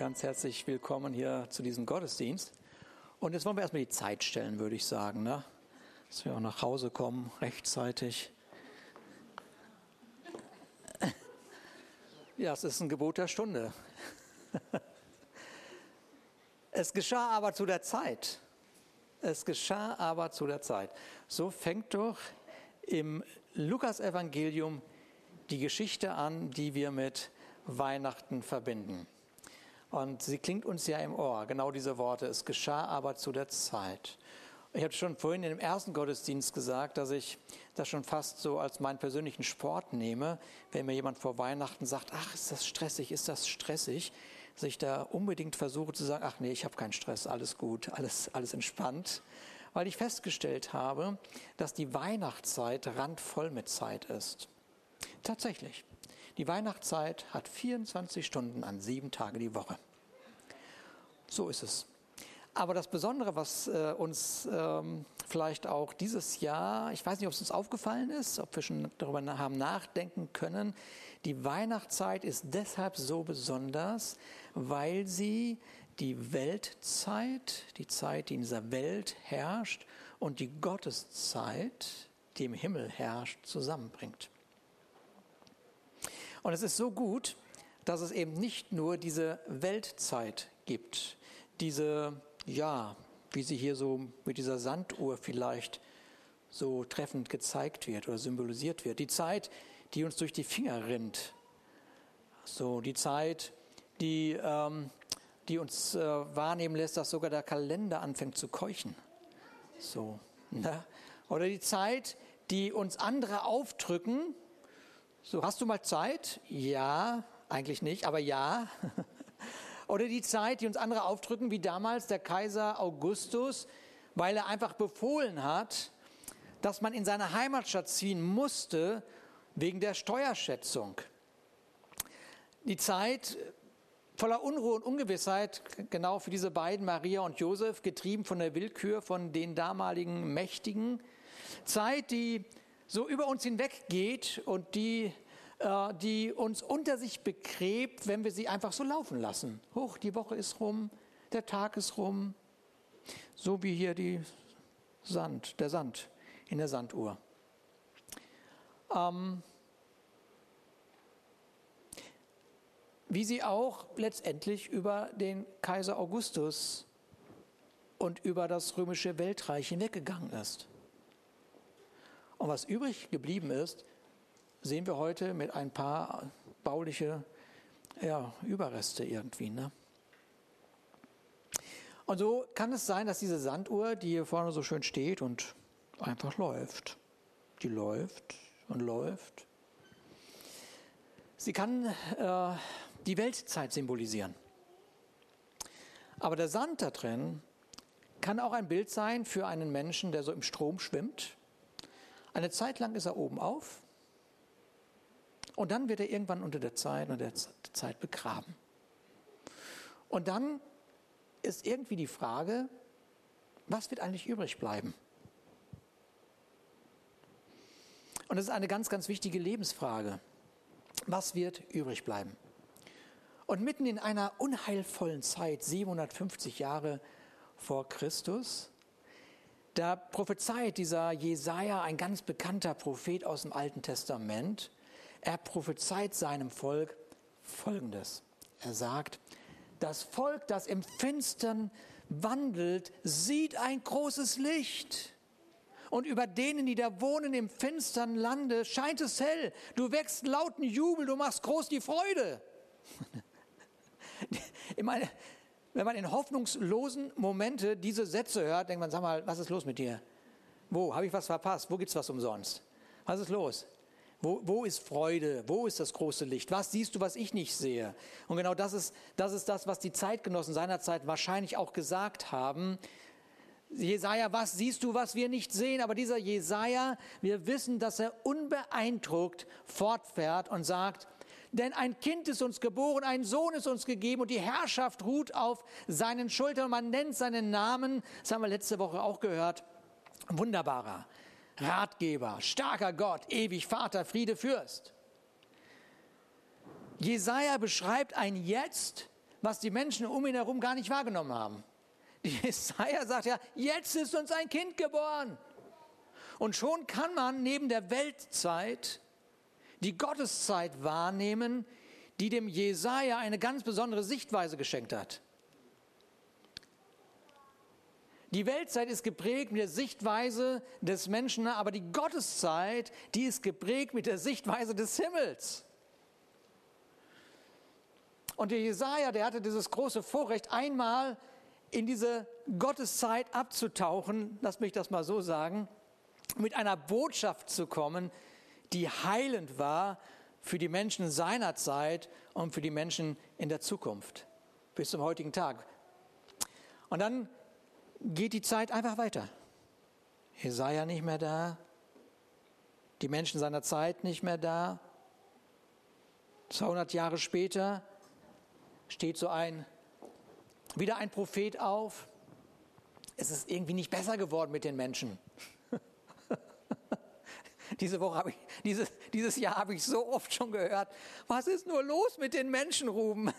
ganz herzlich willkommen hier zu diesem Gottesdienst. Und jetzt wollen wir erstmal die Zeit stellen, würde ich sagen, ne? dass wir auch nach Hause kommen rechtzeitig. Ja, es ist ein Gebot der Stunde. Es geschah aber zu der Zeit. Es geschah aber zu der Zeit. So fängt doch im Lukas-Evangelium die Geschichte an, die wir mit Weihnachten verbinden. Und sie klingt uns ja im Ohr, genau diese Worte. Es geschah aber zu der Zeit. Ich habe schon vorhin in dem ersten Gottesdienst gesagt, dass ich das schon fast so als meinen persönlichen Sport nehme, wenn mir jemand vor Weihnachten sagt, ach, ist das stressig, ist das stressig, dass ich da unbedingt versuche zu sagen, ach nee, ich habe keinen Stress, alles gut, alles, alles entspannt, weil ich festgestellt habe, dass die Weihnachtszeit randvoll mit Zeit ist. Tatsächlich. Die Weihnachtszeit hat 24 Stunden an sieben Tage die Woche. So ist es. Aber das Besondere, was äh, uns ähm, vielleicht auch dieses Jahr, ich weiß nicht, ob es uns aufgefallen ist, ob wir schon darüber haben nachdenken können, die Weihnachtszeit ist deshalb so besonders, weil sie die Weltzeit, die Zeit, die in dieser Welt herrscht, und die Gotteszeit, die im Himmel herrscht, zusammenbringt. Und es ist so gut, dass es eben nicht nur diese Weltzeit gibt, diese, ja, wie sie hier so mit dieser Sanduhr vielleicht so treffend gezeigt wird oder symbolisiert wird. Die Zeit, die uns durch die Finger rinnt. So, die Zeit, die, ähm, die uns äh, wahrnehmen lässt, dass sogar der Kalender anfängt zu keuchen. So, ne? Oder die Zeit, die uns andere aufdrücken, so, hast du mal Zeit? Ja, eigentlich nicht, aber ja. Oder die Zeit, die uns andere aufdrücken, wie damals der Kaiser Augustus, weil er einfach befohlen hat, dass man in seine Heimatstadt ziehen musste wegen der Steuerschätzung. Die Zeit voller Unruhe und Ungewissheit, genau für diese beiden, Maria und Josef, getrieben von der Willkür von den damaligen Mächtigen. Zeit, die so über uns hinweggeht und die, äh, die uns unter sich begräbt, wenn wir sie einfach so laufen lassen. Hoch, die Woche ist rum, der Tag ist rum, so wie hier die Sand, der Sand in der Sanduhr. Ähm, wie sie auch letztendlich über den Kaiser Augustus und über das römische Weltreich hinweggegangen ist. Und was übrig geblieben ist, sehen wir heute mit ein paar bauliche ja, Überreste irgendwie. Ne? Und so kann es sein, dass diese Sanduhr, die hier vorne so schön steht und einfach läuft, die läuft und läuft. Sie kann äh, die Weltzeit symbolisieren. Aber der Sand da drin kann auch ein Bild sein für einen Menschen, der so im Strom schwimmt eine Zeit lang ist er oben auf und dann wird er irgendwann unter der Zeit und der Zeit begraben. Und dann ist irgendwie die Frage, was wird eigentlich übrig bleiben? Und das ist eine ganz, ganz wichtige Lebensfrage. Was wird übrig bleiben? Und mitten in einer unheilvollen Zeit, 750 Jahre vor Christus, da prophezeit dieser Jesaja, ein ganz bekannter Prophet aus dem Alten Testament, er prophezeit seinem Volk Folgendes. Er sagt, das Volk, das im Finstern wandelt, sieht ein großes Licht. Und über denen, die da wohnen im finstern Lande, scheint es hell. Du wächst lauten Jubel, du machst groß die Freude. Ich meine, wenn man in hoffnungslosen Momente diese Sätze hört, denkt man, sag mal, was ist los mit dir? Wo? Habe ich was verpasst? Wo gibt es was umsonst? Was ist los? Wo, wo ist Freude? Wo ist das große Licht? Was siehst du, was ich nicht sehe? Und genau das ist, das ist das, was die Zeitgenossen seinerzeit wahrscheinlich auch gesagt haben. Jesaja, was siehst du, was wir nicht sehen? Aber dieser Jesaja, wir wissen, dass er unbeeindruckt fortfährt und sagt, denn ein Kind ist uns geboren, ein Sohn ist uns gegeben und die Herrschaft ruht auf seinen Schultern. Man nennt seinen Namen, das haben wir letzte Woche auch gehört, wunderbarer Ratgeber, starker Gott, ewig Vater, Friede, Fürst. Jesaja beschreibt ein Jetzt, was die Menschen um ihn herum gar nicht wahrgenommen haben. Jesaja sagt ja, jetzt ist uns ein Kind geboren. Und schon kann man neben der Weltzeit die Gotteszeit wahrnehmen, die dem Jesaja eine ganz besondere Sichtweise geschenkt hat. Die Weltzeit ist geprägt mit der Sichtweise des Menschen, aber die Gotteszeit, die ist geprägt mit der Sichtweise des Himmels. Und der Jesaja, der hatte dieses große Vorrecht, einmal in diese Gotteszeit abzutauchen, lass mich das mal so sagen, mit einer Botschaft zu kommen, die heilend war für die Menschen seiner Zeit und für die Menschen in der Zukunft, bis zum heutigen Tag. Und dann geht die Zeit einfach weiter. Jesaja nicht mehr da, die Menschen seiner Zeit nicht mehr da. 200 Jahre später steht so ein, wieder ein Prophet auf. Es ist irgendwie nicht besser geworden mit den Menschen. Diese Woche habe ich, dieses, dieses Jahr habe ich so oft schon gehört, was ist nur los mit den Menschen, Ruben?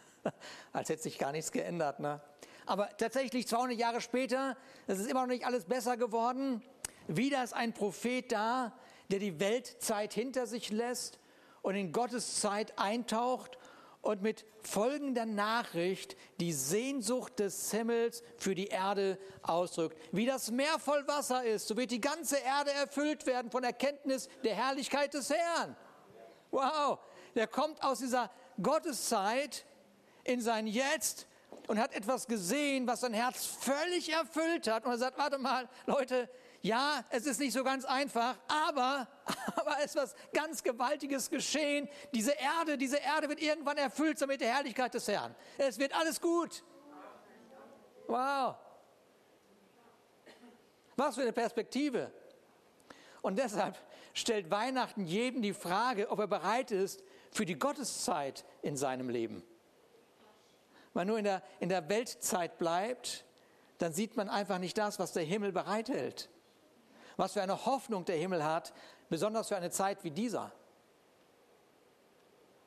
Als hätte sich gar nichts geändert. Ne? Aber tatsächlich 200 Jahre später, es ist immer noch nicht alles besser geworden. Wieder ist ein Prophet da, der die Weltzeit hinter sich lässt und in Gottes Zeit eintaucht und mit folgender Nachricht die Sehnsucht des Himmels für die Erde ausdrückt. Wie das Meer voll Wasser ist, so wird die ganze Erde erfüllt werden von Erkenntnis der Herrlichkeit des Herrn. Wow, der kommt aus dieser Gotteszeit in sein Jetzt und hat etwas gesehen, was sein Herz völlig erfüllt hat. Und er sagt, warte mal, Leute, ja, es ist nicht so ganz einfach, aber, aber es ist was ganz Gewaltiges geschehen. Diese Erde, diese Erde wird irgendwann erfüllt mit der Herrlichkeit des Herrn. Es wird alles gut. Wow. Was für eine Perspektive. Und deshalb stellt Weihnachten jedem die Frage, ob er bereit ist für die Gotteszeit in seinem Leben man nur in der, in der Weltzeit bleibt, dann sieht man einfach nicht das, was der Himmel bereithält. Was für eine Hoffnung der Himmel hat, besonders für eine Zeit wie dieser.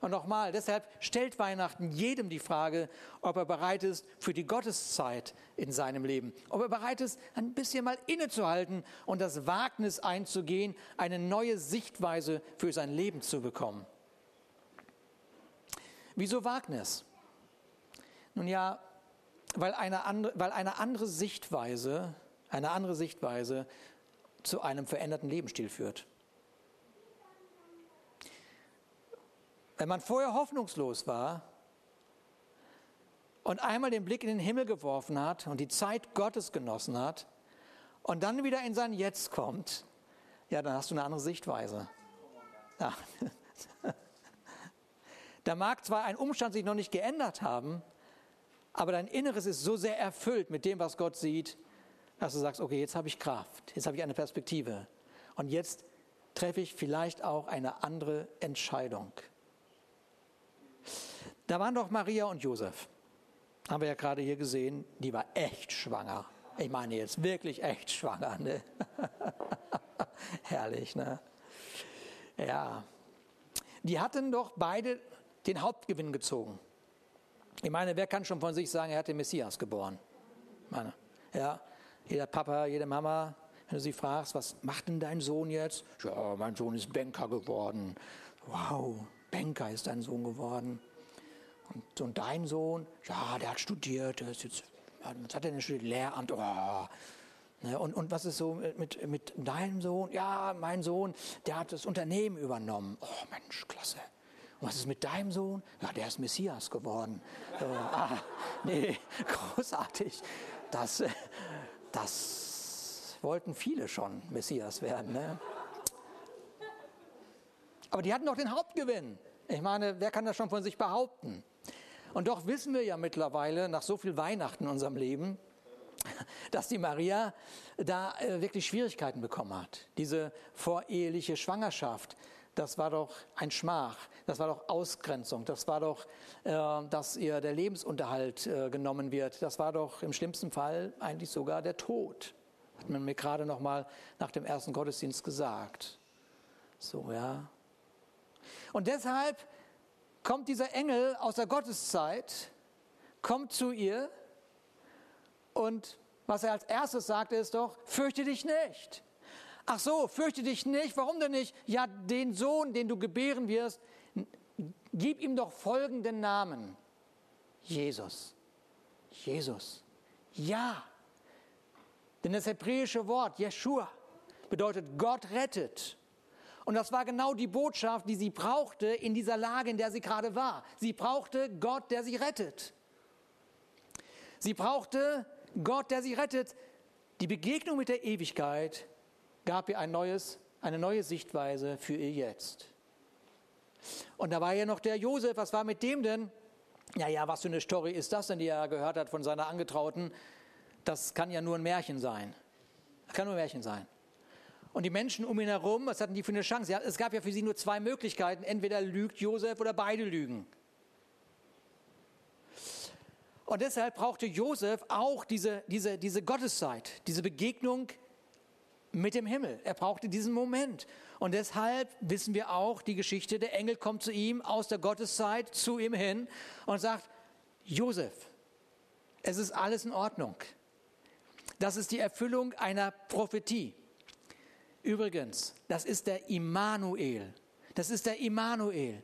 Und nochmal, deshalb stellt Weihnachten jedem die Frage, ob er bereit ist für die Gotteszeit in seinem Leben. Ob er bereit ist, ein bisschen mal innezuhalten und das Wagnis einzugehen, eine neue Sichtweise für sein Leben zu bekommen. Wieso Wagnis? Nun ja, weil eine andere, weil eine andere Sichtweise, eine andere Sichtweise zu einem veränderten Lebensstil führt. Wenn man vorher hoffnungslos war und einmal den Blick in den Himmel geworfen hat und die Zeit Gottes genossen hat und dann wieder in sein Jetzt kommt, ja, dann hast du eine andere Sichtweise. Ja. Da mag zwar ein Umstand sich noch nicht geändert haben, aber dein Inneres ist so sehr erfüllt mit dem, was Gott sieht, dass du sagst, okay, jetzt habe ich Kraft, jetzt habe ich eine Perspektive und jetzt treffe ich vielleicht auch eine andere Entscheidung. Da waren doch Maria und Josef, haben wir ja gerade hier gesehen, die war echt schwanger. Ich meine jetzt wirklich echt schwanger. Ne? Herrlich, ne? Ja. Die hatten doch beide den Hauptgewinn gezogen. Ich meine, wer kann schon von sich sagen, er hat den Messias geboren? meine, ja, jeder Papa, jede Mama, wenn du sie fragst, was macht denn dein Sohn jetzt? Ja, mein Sohn ist Banker geworden. Wow, Banker ist dein Sohn geworden. Und, und dein Sohn? Ja, der hat studiert, der ist jetzt, was hat er denn studiert? Lehramt. Oh. Ne, und, und was ist so mit, mit deinem Sohn? Ja, mein Sohn, der hat das Unternehmen übernommen. Oh Mensch, klasse. Und was ist mit deinem Sohn? Ja, der ist Messias geworden. Äh, ah, nee, großartig. Das, äh, das wollten viele schon Messias werden. Ne? Aber die hatten doch den Hauptgewinn. Ich meine, wer kann das schon von sich behaupten? Und doch wissen wir ja mittlerweile, nach so viel Weihnachten in unserem Leben, dass die Maria da äh, wirklich Schwierigkeiten bekommen hat. Diese voreheliche Schwangerschaft, das war doch ein Schmach, das war doch Ausgrenzung, das war doch, äh, dass ihr der Lebensunterhalt äh, genommen wird, das war doch im schlimmsten Fall eigentlich sogar der Tod. Hat man mir gerade noch mal nach dem ersten Gottesdienst gesagt. So, ja. Und deshalb kommt dieser Engel aus der Gotteszeit, kommt zu ihr und was er als erstes sagt, ist doch, fürchte dich nicht. Ach so, fürchte dich nicht. Warum denn nicht? Ja, den Sohn, den du gebären wirst, gib ihm doch folgenden Namen. Jesus. Jesus. Ja. Denn das hebräische Wort Jeshua bedeutet Gott rettet. Und das war genau die Botschaft, die sie brauchte in dieser Lage, in der sie gerade war. Sie brauchte Gott, der sie rettet. Sie brauchte Gott, der sie rettet. Die Begegnung mit der Ewigkeit gab ihr ein neues, eine neue Sichtweise für ihr Jetzt. Und da war ja noch der Josef, was war mit dem denn? Ja, ja, was für eine Story ist das denn, die er gehört hat von seiner Angetrauten? Das kann ja nur ein Märchen sein. Das kann nur ein Märchen sein. Und die Menschen um ihn herum, was hatten die für eine Chance? Es gab ja für sie nur zwei Möglichkeiten. Entweder lügt Josef oder beide lügen. Und deshalb brauchte Josef auch diese, diese, diese Gotteszeit, diese Begegnung mit dem Himmel. Er brauchte diesen Moment. Und deshalb wissen wir auch die Geschichte, der Engel kommt zu ihm aus der Gotteszeit zu ihm hin und sagt, Josef, es ist alles in Ordnung. Das ist die Erfüllung einer Prophetie. Übrigens, das ist der Immanuel. Das ist der Immanuel.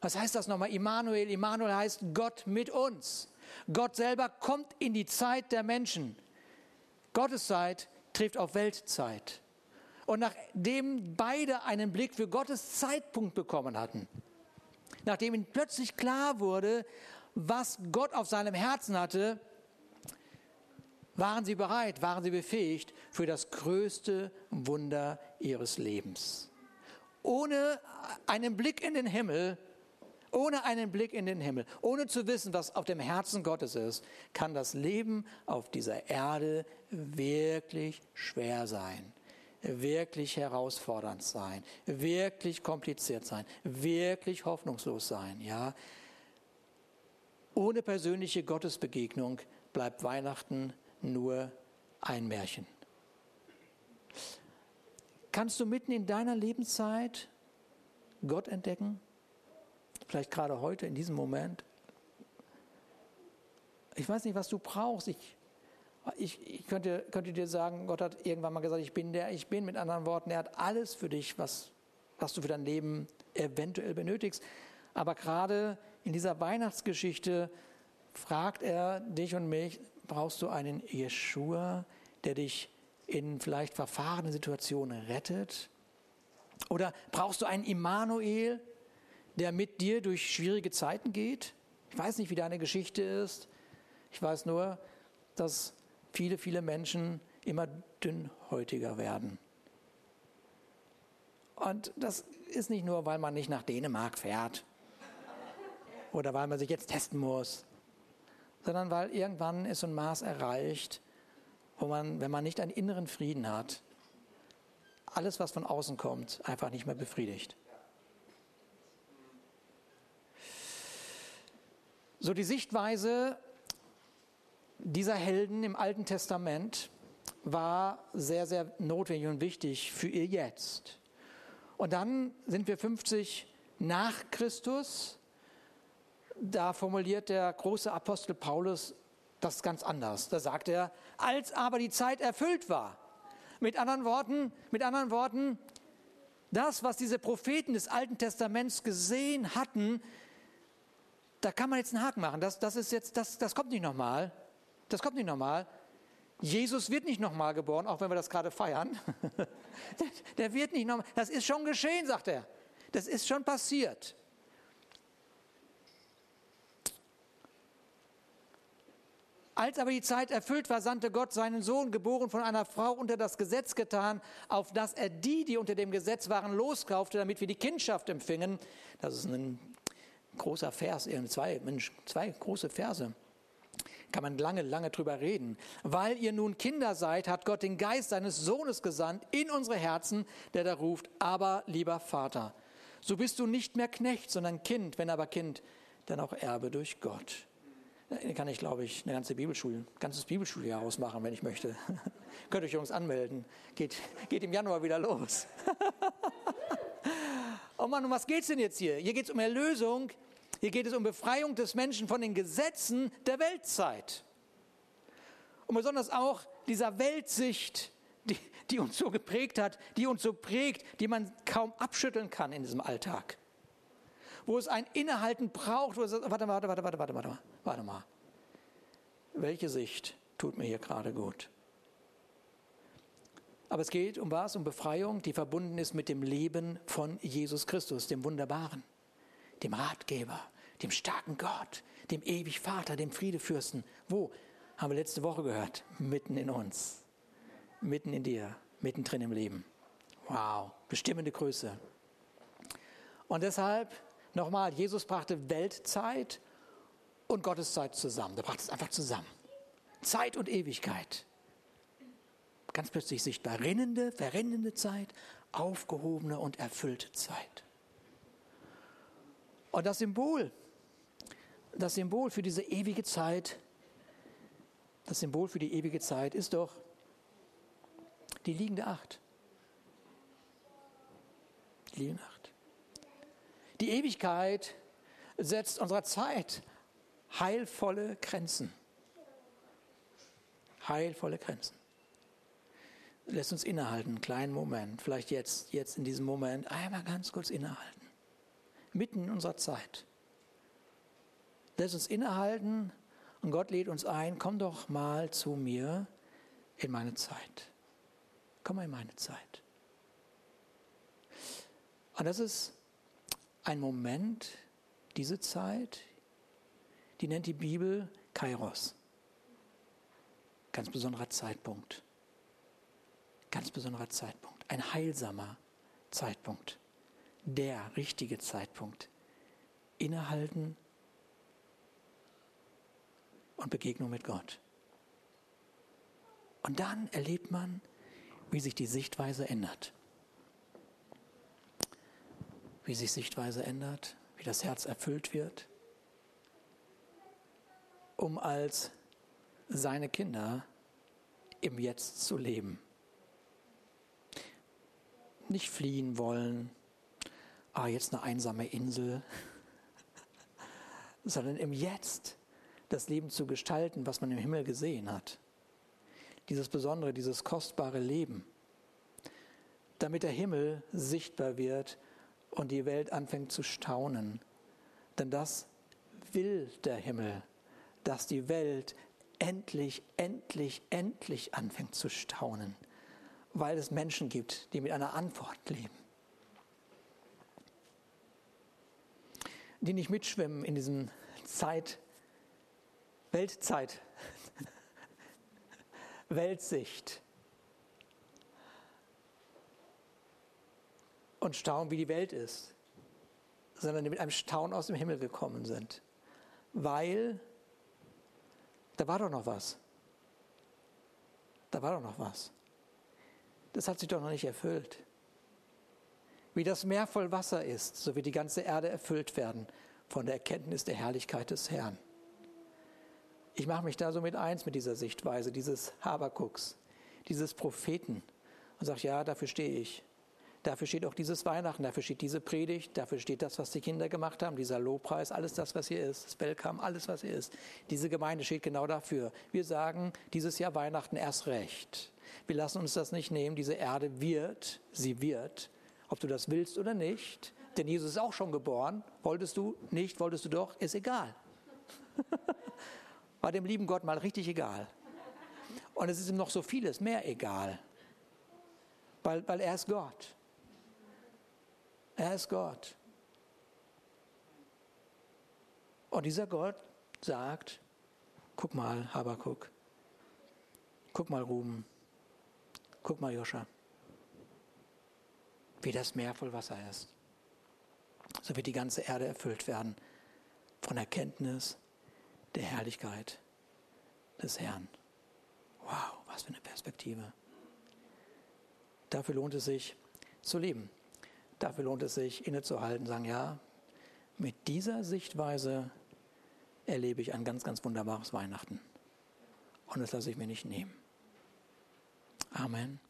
Was heißt das nochmal? Immanuel. Immanuel heißt Gott mit uns. Gott selber kommt in die Zeit der Menschen. Gottes Zeit trifft auf Weltzeit. Und nachdem beide einen Blick für Gottes Zeitpunkt bekommen hatten, nachdem ihnen plötzlich klar wurde, was Gott auf seinem Herzen hatte, waren sie bereit, waren sie befähigt für das größte Wunder ihres Lebens. Ohne einen Blick in den Himmel ohne einen Blick in den Himmel, ohne zu wissen, was auf dem Herzen Gottes ist, kann das Leben auf dieser Erde wirklich schwer sein, wirklich herausfordernd sein, wirklich kompliziert sein, wirklich hoffnungslos sein, ja. Ohne persönliche Gottesbegegnung bleibt Weihnachten nur ein Märchen. Kannst du mitten in deiner Lebenszeit Gott entdecken? vielleicht gerade heute, in diesem Moment. Ich weiß nicht, was du brauchst. Ich, ich, ich könnte, könnte, dir sagen, Gott hat irgendwann mal gesagt, ich bin der, ich bin. Mit anderen Worten, er hat alles für dich, was, was du für dein Leben eventuell benötigst. Aber gerade in dieser Weihnachtsgeschichte fragt er dich und mich, brauchst du einen Jeshua, der dich in vielleicht verfahrenen Situationen rettet? Oder brauchst du einen Immanuel, der mit dir durch schwierige Zeiten geht. Ich weiß nicht, wie deine Geschichte ist. Ich weiß nur, dass viele, viele Menschen immer dünnhäutiger werden. Und das ist nicht nur, weil man nicht nach Dänemark fährt oder weil man sich jetzt testen muss, sondern weil irgendwann ist so ein Maß erreicht, wo man, wenn man nicht einen inneren Frieden hat, alles, was von außen kommt, einfach nicht mehr befriedigt. So die Sichtweise dieser Helden im Alten Testament war sehr, sehr notwendig und wichtig für ihr Jetzt. Und dann sind wir 50 nach Christus. Da formuliert der große Apostel Paulus das ganz anders. Da sagt er, als aber die Zeit erfüllt war. Mit anderen Worten, mit anderen Worten, das, was diese Propheten des Alten Testaments gesehen hatten, da kann man jetzt einen Haken machen. Das, das ist jetzt, das, das kommt nicht nochmal. Das kommt nicht nochmal. Jesus wird nicht nochmal geboren, auch wenn wir das gerade feiern. der, wird nicht nochmal. Das ist schon geschehen, sagt er. Das ist schon passiert. Als aber die Zeit erfüllt war, sandte Gott seinen Sohn, geboren von einer Frau unter das Gesetz getan, auf dass er die, die unter dem Gesetz waren, loskaufte, damit wir die Kindschaft empfingen. Das ist ein großer Vers, zwei, Mensch, zwei große Verse. Kann man lange, lange drüber reden. Weil ihr nun Kinder seid, hat Gott den Geist seines Sohnes gesandt in unsere Herzen, der da ruft, aber lieber Vater. So bist du nicht mehr Knecht, sondern Kind, wenn aber Kind, dann auch Erbe durch Gott. Da kann ich, glaube ich, eine ganze Bibelschule, ein ganzes Bibelschuljahr ausmachen, wenn ich möchte. Könnt euch Jungs anmelden. Geht, geht im Januar wieder los. Oh Mann, um was geht es denn jetzt hier? Hier geht es um Erlösung, hier geht es um Befreiung des Menschen von den Gesetzen der Weltzeit. Und besonders auch dieser Weltsicht, die, die uns so geprägt hat, die uns so prägt, die man kaum abschütteln kann in diesem Alltag. Wo es ein Innehalten braucht, wo es sagt, warte, warte, warte, warte, warte, warte, warte mal. Welche Sicht tut mir hier gerade gut? Aber es geht um was? Um Befreiung, die verbunden ist mit dem Leben von Jesus Christus, dem Wunderbaren, dem Ratgeber, dem starken Gott, dem ewig Vater, dem Friedefürsten. Wo? Haben wir letzte Woche gehört. Mitten in uns. Mitten in dir. Mittendrin im Leben. Wow. Bestimmende Größe. Und deshalb, nochmal, Jesus brachte Weltzeit und Gotteszeit zusammen. Er brachte es einfach zusammen. Zeit und Ewigkeit ganz plötzlich sichtbar. Rinnende, verrinnende Zeit, aufgehobene und erfüllte Zeit. Und das Symbol, das Symbol für diese ewige Zeit, das Symbol für die ewige Zeit ist doch die liegende Acht. Die liegende Acht. Die Ewigkeit setzt unserer Zeit heilvolle Grenzen. Heilvolle Grenzen lässt uns innehalten, einen kleinen Moment, vielleicht jetzt, jetzt in diesem Moment, einmal ganz kurz innehalten. Mitten in unserer Zeit. Lässt uns innehalten und Gott lädt uns ein, komm doch mal zu mir in meine Zeit. Komm mal in meine Zeit. Und das ist ein Moment, diese Zeit, die nennt die Bibel Kairos. Ganz besonderer Zeitpunkt ganz besonderer Zeitpunkt, ein heilsamer Zeitpunkt, der richtige Zeitpunkt. Innehalten und Begegnung mit Gott. Und dann erlebt man, wie sich die Sichtweise ändert. Wie sich Sichtweise ändert, wie das Herz erfüllt wird, um als seine Kinder im Jetzt zu leben nicht fliehen wollen, ah, jetzt eine einsame Insel, sondern im Jetzt das Leben zu gestalten, was man im Himmel gesehen hat. Dieses besondere, dieses kostbare Leben, damit der Himmel sichtbar wird und die Welt anfängt zu staunen. Denn das will der Himmel, dass die Welt endlich, endlich, endlich anfängt zu staunen weil es Menschen gibt, die mit einer Antwort leben. Die nicht mitschwimmen in diesem Zeit, Weltzeit, Weltsicht und staunen, wie die Welt ist, sondern die mit einem Staunen aus dem Himmel gekommen sind. Weil da war doch noch was. Da war doch noch was das hat sich doch noch nicht erfüllt. Wie das Meer voll Wasser ist, so wird die ganze Erde erfüllt werden von der Erkenntnis der Herrlichkeit des Herrn. Ich mache mich da so mit eins mit dieser Sichtweise, dieses Habakuks, dieses Propheten und sage, ja, dafür stehe ich. Dafür steht auch dieses Weihnachten, dafür steht diese Predigt, dafür steht das, was die Kinder gemacht haben, dieser Lobpreis, alles das, was hier ist, das Welcome, alles, was hier ist. Diese Gemeinde steht genau dafür. Wir sagen dieses Jahr Weihnachten erst recht. Wir lassen uns das nicht nehmen. Diese Erde wird, sie wird, ob du das willst oder nicht. Denn Jesus ist auch schon geboren. Wolltest du nicht, wolltest du doch, ist egal. War dem lieben Gott mal richtig egal. Und es ist ihm noch so vieles mehr egal. Weil, weil er ist Gott. Er ist Gott. Und dieser Gott sagt, guck mal, Habakuk, guck mal, Ruben, Guck mal, Joscha, wie das Meer voll Wasser ist. So wird die ganze Erde erfüllt werden von Erkenntnis der Herrlichkeit des Herrn. Wow, was für eine Perspektive. Dafür lohnt es sich zu leben. Dafür lohnt es sich innezuhalten, sagen, ja, mit dieser Sichtweise erlebe ich ein ganz, ganz wunderbares Weihnachten. Und das lasse ich mir nicht nehmen. Amen.